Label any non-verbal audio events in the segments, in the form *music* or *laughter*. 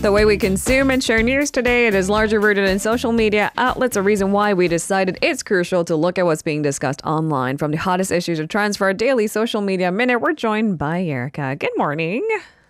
The way we consume and share news today, it is largely rooted in social media outlets, a reason why we decided it's crucial to look at what's being discussed online. From the hottest issues of trends for our daily social media minute, we're joined by Erica. Good morning.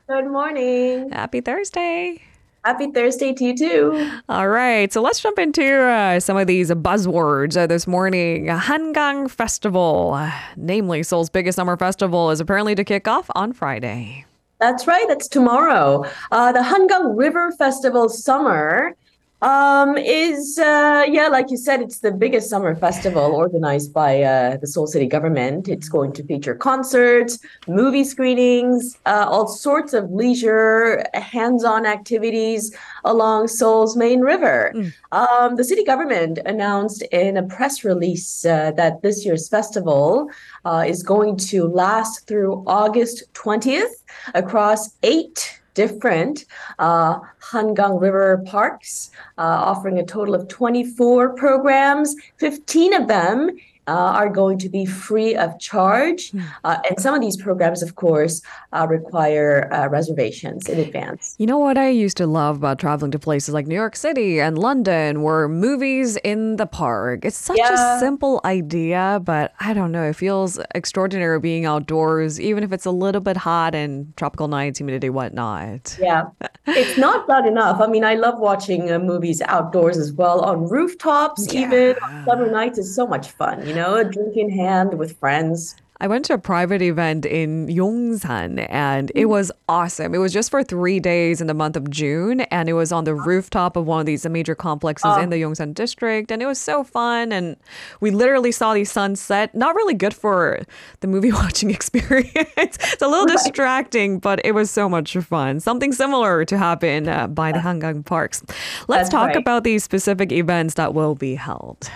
Good morning. Happy Thursday. Happy Thursday to you too. All right, so let's jump into uh, some of these buzzwords uh, this morning. Hangang Festival, uh, namely Seoul's biggest summer festival, is apparently to kick off on Friday. That's right. That's tomorrow. Uh, the Hangang River Festival Summer um, is, uh, yeah, like you said, it's the biggest summer festival organized by uh, the Seoul City government. It's going to feature concerts, movie screenings, uh, all sorts of leisure, hands on activities along Seoul's main river. Mm. Um, the city government announced in a press release uh, that this year's festival uh, is going to last through August 20th across eight different uh, Hangang River parks, uh, offering a total of 24 programs. 15 of them uh, are going to be free of charge. Hmm. Uh, and some of these programs, of course, uh, require uh, reservations in advance. You know what I used to love about traveling to places like New York City and London were movies in the park. It's such yeah. a simple idea, but I don't know. It feels extraordinary being outdoors, even if it's a little bit hot and tropical nights, humidity, whatnot. Yeah, it's not bad enough. I mean, I love watching uh, movies outdoors as well on rooftops, yeah. even on summer nights is so much fun, you know? Know, drink in hand with friends. I went to a private event in Yongsan and it mm. was awesome. It was just for three days in the month of June and it was on the rooftop of one of these major complexes in the Yongsan district and it was so fun and we literally saw the sunset. Not really good for the movie *laughs* watching experience. it's a little right. distracting, but it was so much fun. Something similar to happen uh, by the Hangang Parks. Let's That's talk right. about these specific events that will be held.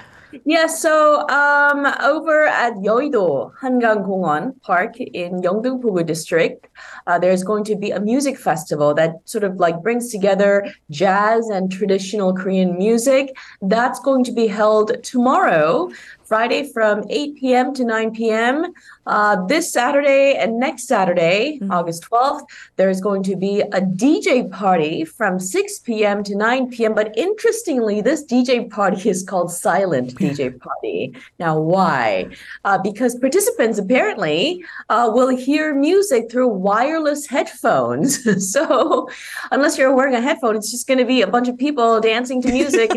Yeah, so um, over at Yoido Hangang Park in Yeongdeungpo-gu district, uh, there's going to be a music festival that sort of like brings together jazz and traditional Korean music. That's going to be held tomorrow Friday from 8 p.m. to 9 p.m. Uh, this Saturday and next Saturday, mm-hmm. August 12th, there's going to be a DJ party from 6 p.m. to 9 p.m. But interestingly, this DJ party is called Silent *laughs* DJ Party. Now, why? Uh, because participants apparently uh, will hear music through wireless headphones. *laughs* so, unless you're wearing a headphone, it's just going to be a bunch of people dancing to music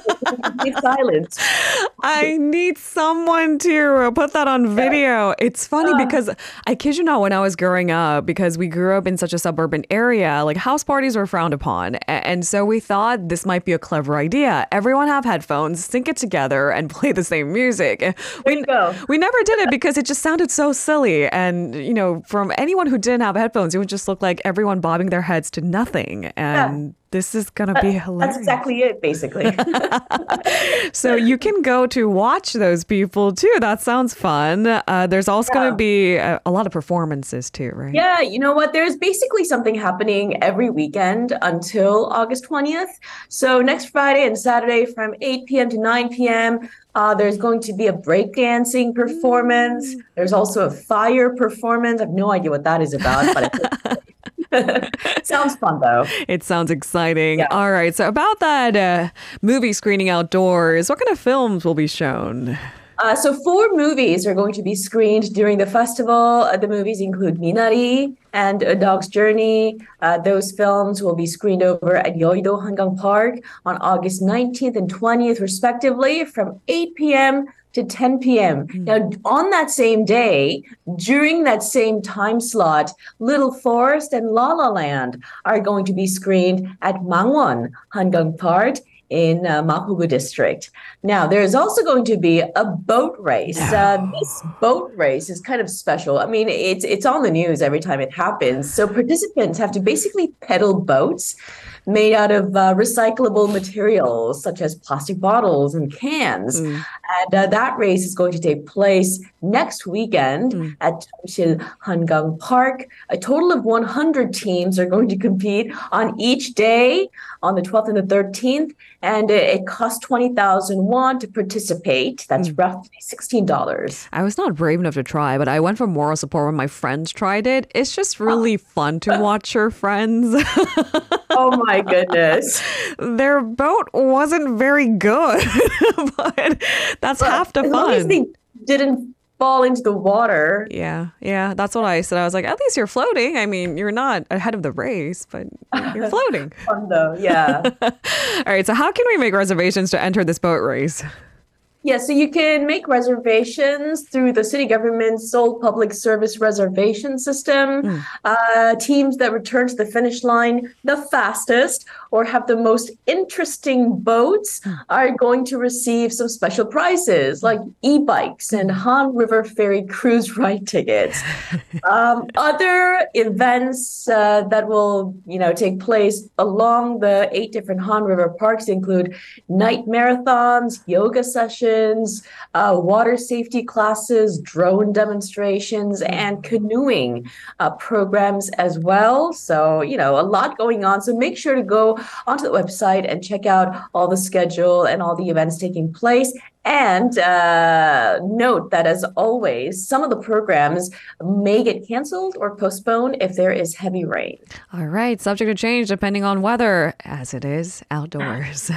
in silence. *laughs* I need someone to put that on video. It's funny because I kid you not, when I was growing up, because we grew up in such a suburban area, like house parties were frowned upon. And so we thought this might be a clever idea. Everyone have headphones, sync it together, and *laughs* play the same music. There we, we never did it because it just sounded so silly. And, you know, from anyone who didn't have headphones, it would just look like everyone bobbing their heads to nothing. And yeah this is going to be hilarious. That's exactly it, basically. *laughs* so you can go to watch those people too. That sounds fun. Uh, there's also yeah. going to be a, a, lot of performances too, right? Yeah, you know what? There's basically something happening every weekend until August 20th. So next Friday and Saturday from 8 p.m. to 9 p.m., uh, there's going to be a breakdancing performance. There's also a fire performance. I have no idea what that is about, but *laughs* sounds fun though. It sounds exciting. Yeah. All right. So about that uh, movie screening outdoors, what kind of films will be shown? Uh, so four movies are going to be screened during the festival. Uh, the movies include Minari and A Dog's Journey. Uh, those films will be screened over at Yoido Hangang Park on August 19th and 20th, respectively, from 8 p.m to 10 p.m. Mm-hmm. Now, on that same day, during that same time slot, Little Forest and La La Land are going to be screened at Mangwon Hangang Park in uh, Mapo-gu district. Now, there's also going to be a boat race. Uh, this boat race is kind of special. I mean, it's it's on the news every time it happens. So participants have to basically pedal boats made out of uh, recyclable materials such as plastic bottles and cans. Mm. And uh, that race is going to take place next weekend mm. at Jamsil Hangang Park. A total of 100 teams are going to compete on each day on the 12th and the 13th. And it, it costs 20,000 won to participate. That's mm. roughly $16. I was not brave enough to try, but I went for moral support when my friends tried it. It's just really fun to *laughs* watch your friends. *laughs* oh my my goodness. Their boat wasn't very good, *laughs* but that's well, half the as fun. Long as they didn't fall into the water. Yeah, yeah, that's what I said. I was like, at least you're floating. I mean, you're not ahead of the race, but you're *laughs* floating. Fun though, yeah. *laughs* All right, so how can we make reservations to enter this boat race? Yeah, so you can make reservations through the city government's Seoul Public Service Reservation System. Mm. Uh, teams that return to the finish line the fastest or have the most interesting boats mm. are going to receive some special prizes like e-bikes and Han River Ferry cruise *laughs* ride tickets. um, other events uh, that will, you know, take place along the eight different Han River parks include night marathons, yoga sessions uh, water safety classes, drone demonstrations, and canoeing uh, programs as well. So, you know, a lot going on. So make sure to go onto the website and check out all the schedule and all the events taking place. And uh, note that, as always, some of the programs may get canceled or postponed if there is heavy rain. All right, subject to change depending on weather, as it is outdoors.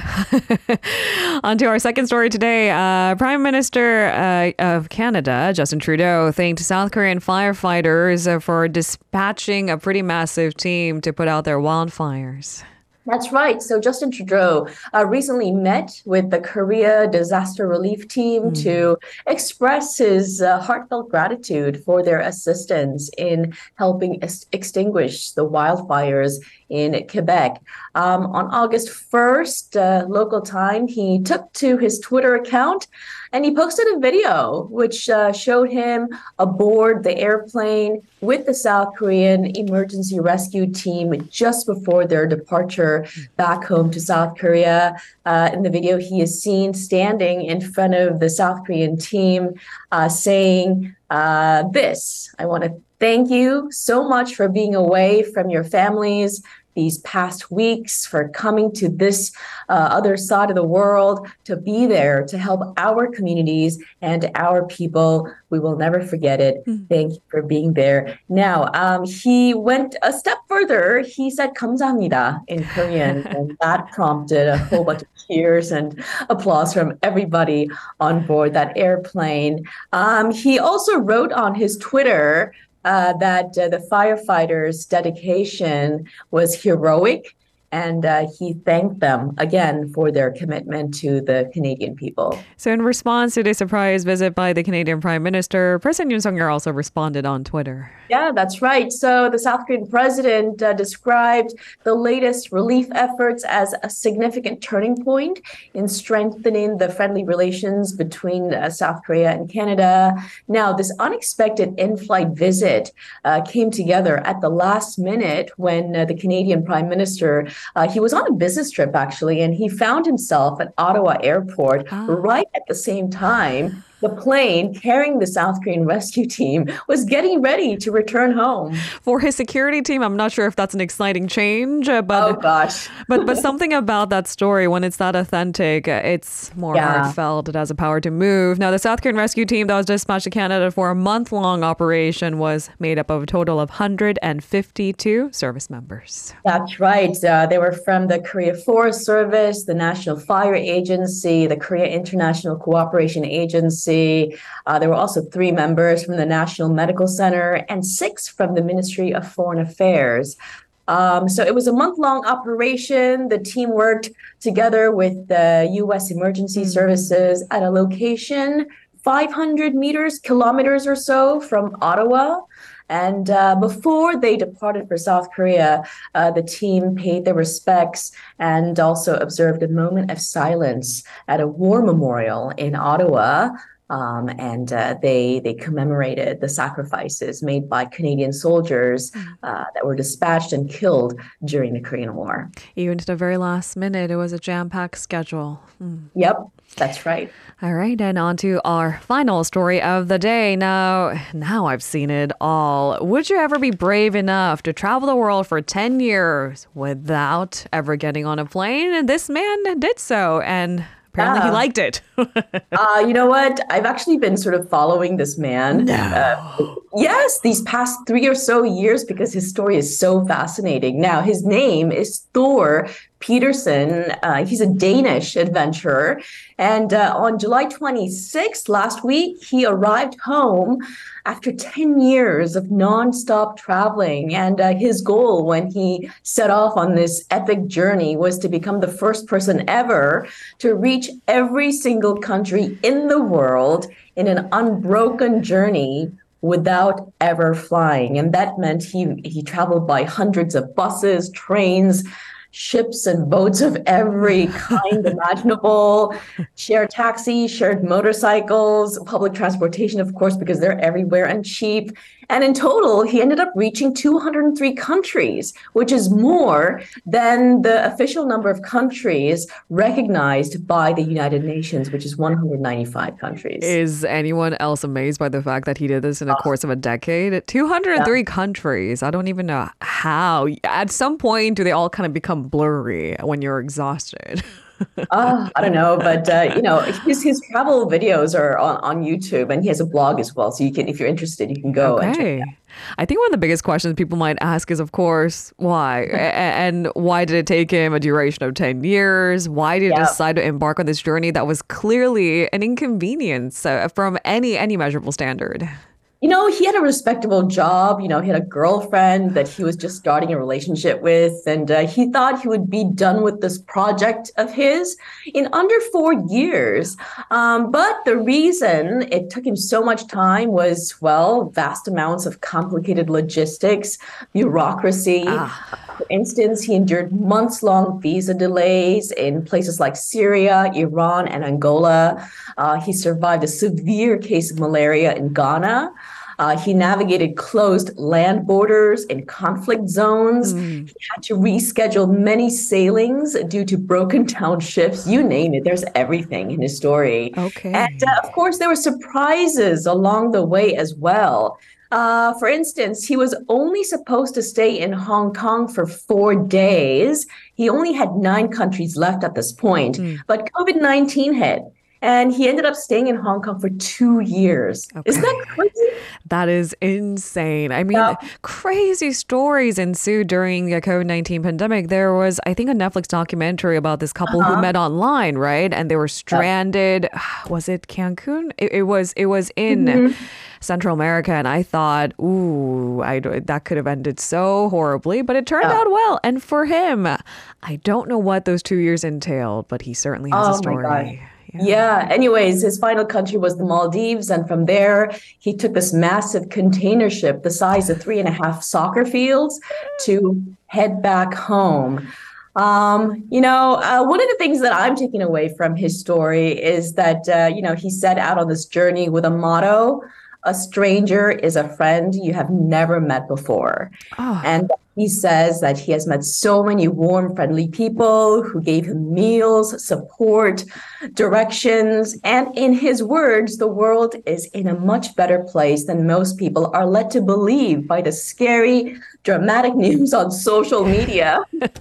*laughs* on to our second story today. Uh, Prime Minister uh, of Canada, Justin Trudeau, thanked South Korean firefighters for dispatching a pretty massive team to put out their wildfires. That's right. So Justin Trudeau uh, recently met with the Korea disaster relief team mm. to express his uh, heartfelt gratitude for their assistance in helping ex- extinguish the wildfires in Quebec. Um, on August 1st, uh, local time, he took to his Twitter account and he posted a video which uh, showed him aboard the airplane with the South Korean emergency rescue team just before their departure back home to South Korea. Uh, in the video, he is seen standing in front of the South Korean team uh, saying, uh, This, I want to thank you so much for being away from your families, these past weeks, for coming to this uh, other side of the world to be there to help our communities and our people. We will never forget it. Mm-hmm. Thank you for being there. Now, um, he went a step further. He said 감사합니다 in Korean, and *laughs* that prompted a whole bunch of cheers and applause from everybody on board that airplane. Um, he also wrote on his Twitter uh, that uh, the firefighters' dedication was heroic and uh, he thanked them again for their commitment to the Canadian people. So, in response to the surprise visit by the Canadian Prime Minister, President Yoon Suk Yeol also responded on Twitter. Yeah, that's right. So, the South Korean president uh, described the latest relief efforts as a significant turning point in strengthening the friendly relations between uh, South Korea and Canada. Now, this unexpected in-flight visit uh, came together at the last minute when uh, the Canadian Prime Minister uh, he was on a business trip actually, and he found himself at Ottawa Airport ah. right at the same time the plane carrying the South Korean rescue team was getting ready to return home. For his security team, I'm not sure if that's an exciting change, uh, but oh gosh, *laughs* but but something about that story when it's that authentic, uh, it's more yeah. heartfelt. It has a power to move. Now, the South Korean rescue team that was dispatched to Canada for a month-long operation was made up of a total of 152 service members. That's right. Uh, they were from the Korea Forest Service, the National Fire Agency, the Korea International Cooperation Agency uh, there were also three members from the National Medical Center and six from the Ministry of Foreign Affairs. Um, so it was a month long operation. The team worked together with the U.S. Emergency mm-hmm. Services at a location 500 meters, kilometers or so from Ottawa. And uh, before they departed for South Korea, uh, the team paid their respects and also observed a moment of silence at a war memorial in Ottawa um, and uh, they they commemorated the sacrifices made by Canadian soldiers mm. uh, that were dispatched and killed during the Korean War. Even to the very last minute, it was a jam-packed schedule. Mm. Yep, that's right. All right, and on to our final story of the day. Now, now I've seen it all. Would you ever be brave enough to travel the world for 10 years without ever getting on a plane? And this man did so, and Apparently, he liked it. *laughs* Uh, you know what? I've actually been sort of following this man. Uh, yes, these past three or so years because his story is so fascinating. Now, his name is Thor Pedersen. Uh, he's a Danish adventurer. And uh, on July 26th, last week, he arrived home after 10 years of nonstop traveling. And uh, his goal when he set off on this epic journey was to become the first person ever to reach every single country in the world in an unbroken journey without ever flying. And that meant he, he traveled by hundreds of buses, trains, ships and boats of every kind imaginable, *laughs* shared taxis, shared motorcycles, public transportation, of course, because they're everywhere and cheap. And in total, he ended up reaching 203 countries, which is more than the official number of countries recognized by the United Nations, which is 195 countries. Is anyone else amazed by the fact that he did this in a course of a decade? 203 countries. I don't even know how. At some point, do they all kind of become blurry when you're exhausted? *laughs* Uh, I don't know, but uh, you know, his his travel videos are on, on YouTube, and he has a blog as well. So you can, if you're interested, you can go. Okay. I think one of the biggest questions people might ask is, of course, why? And why did it take him a duration of 10 years? Why did he Yeah. decide to embark on this journey that was clearly an inconvenience uh, from any any measurable standard? You know, he had a respectable job. You know, he had a girlfriend that he was just starting a relationship with, and uh, he thought he would be done with this project of his in under four years. Um, but the reason it took him so much time was, well, vast amounts of complicated logistics, bureaucracy. For instance, he endured months long visa delays in places like Syria, Iran, and Angola. Uh, he survived a severe case of malaria in Ghana. Uh, he navigated closed land borders and conflict zones. He had to reschedule many sailings due to broken *laughs* down ships. You name it, there's everything in his story. Okay. And uh, of course, there were surprises along the way as well. Uh, for instance, he was only supposed to stay in Hong Kong for four days. He only had nine countries left at this point, but COVID 19 hit. And he ended up staying in Hong Kong for two years. Isn't that crazy? That is insane. I mean, Yeah. crazy stories ensued during the COVID 19 pandemic. There was, I think, a Netflix documentary about this couple Uh-huh. who met online, right? And they were stranded. *sighs* Was it Cancun? It, it was, it was in Mm-hmm. Central America. And I thought, ooh, I, that could have ended so horribly, but it turned Yeah. out well. And for him, I don't know what those two years entailed, but he certainly has a Oh my story. God. Yeah. Anyways, his final country was the Maldives. And from there, he took this massive container ship the size of three and a half soccer fields to head back home. Um, you know, uh, one of the things that I'm taking away from his story is that, uh, you know, he set out on this journey with a motto a stranger is a friend you have never met before. Oh. And he says that he has met so many warm, friendly people who gave him meals, support, directions. And in his words, the world is in a much better place than most people are led to believe by the scary, dramatic *laughs* news on social media. *laughs*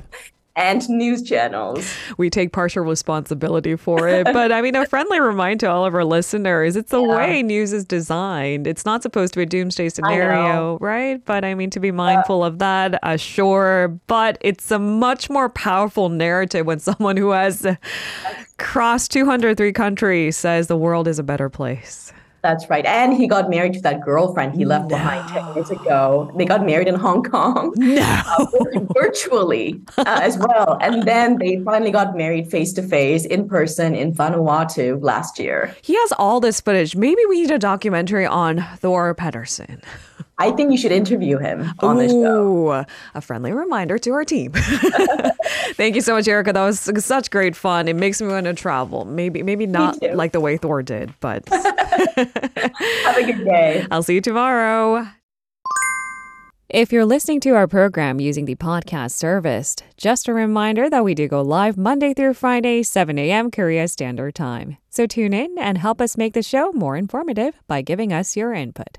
And news channels. we take partial responsibility for it. But I mean, a friendly reminder to all of our listeners it's the way news is designed. It's not supposed to be a doomsday scenario, right? But I mean, to be mindful of that, uh, sure. But it's a much more powerful narrative when someone who has crossed 203 countries says the world is a better place. That's right. And he got married to that girlfriend he left behind 10 years ago. They got married in Hong Kong. *laughs* No. uh, virtually uh, as well. And then they finally got married face to face in person in Vanuatu last year. He has all this footage. Maybe we need a documentary on Thor Pedersen. *laughs* I think you should interview him on the show. A friendly reminder to our team. *laughs* Thank you so much, Erica. That was such great fun. It makes me want to travel. Maybe, maybe not like the way Thor did, but *laughs* Have a good day. I'll see you tomorrow. If you're listening to our program using the podcast service, just a reminder that we do go live Monday through Friday, 7 a.m. Korea Standard Time. So tune in and help us make the show more informative by giving us your input.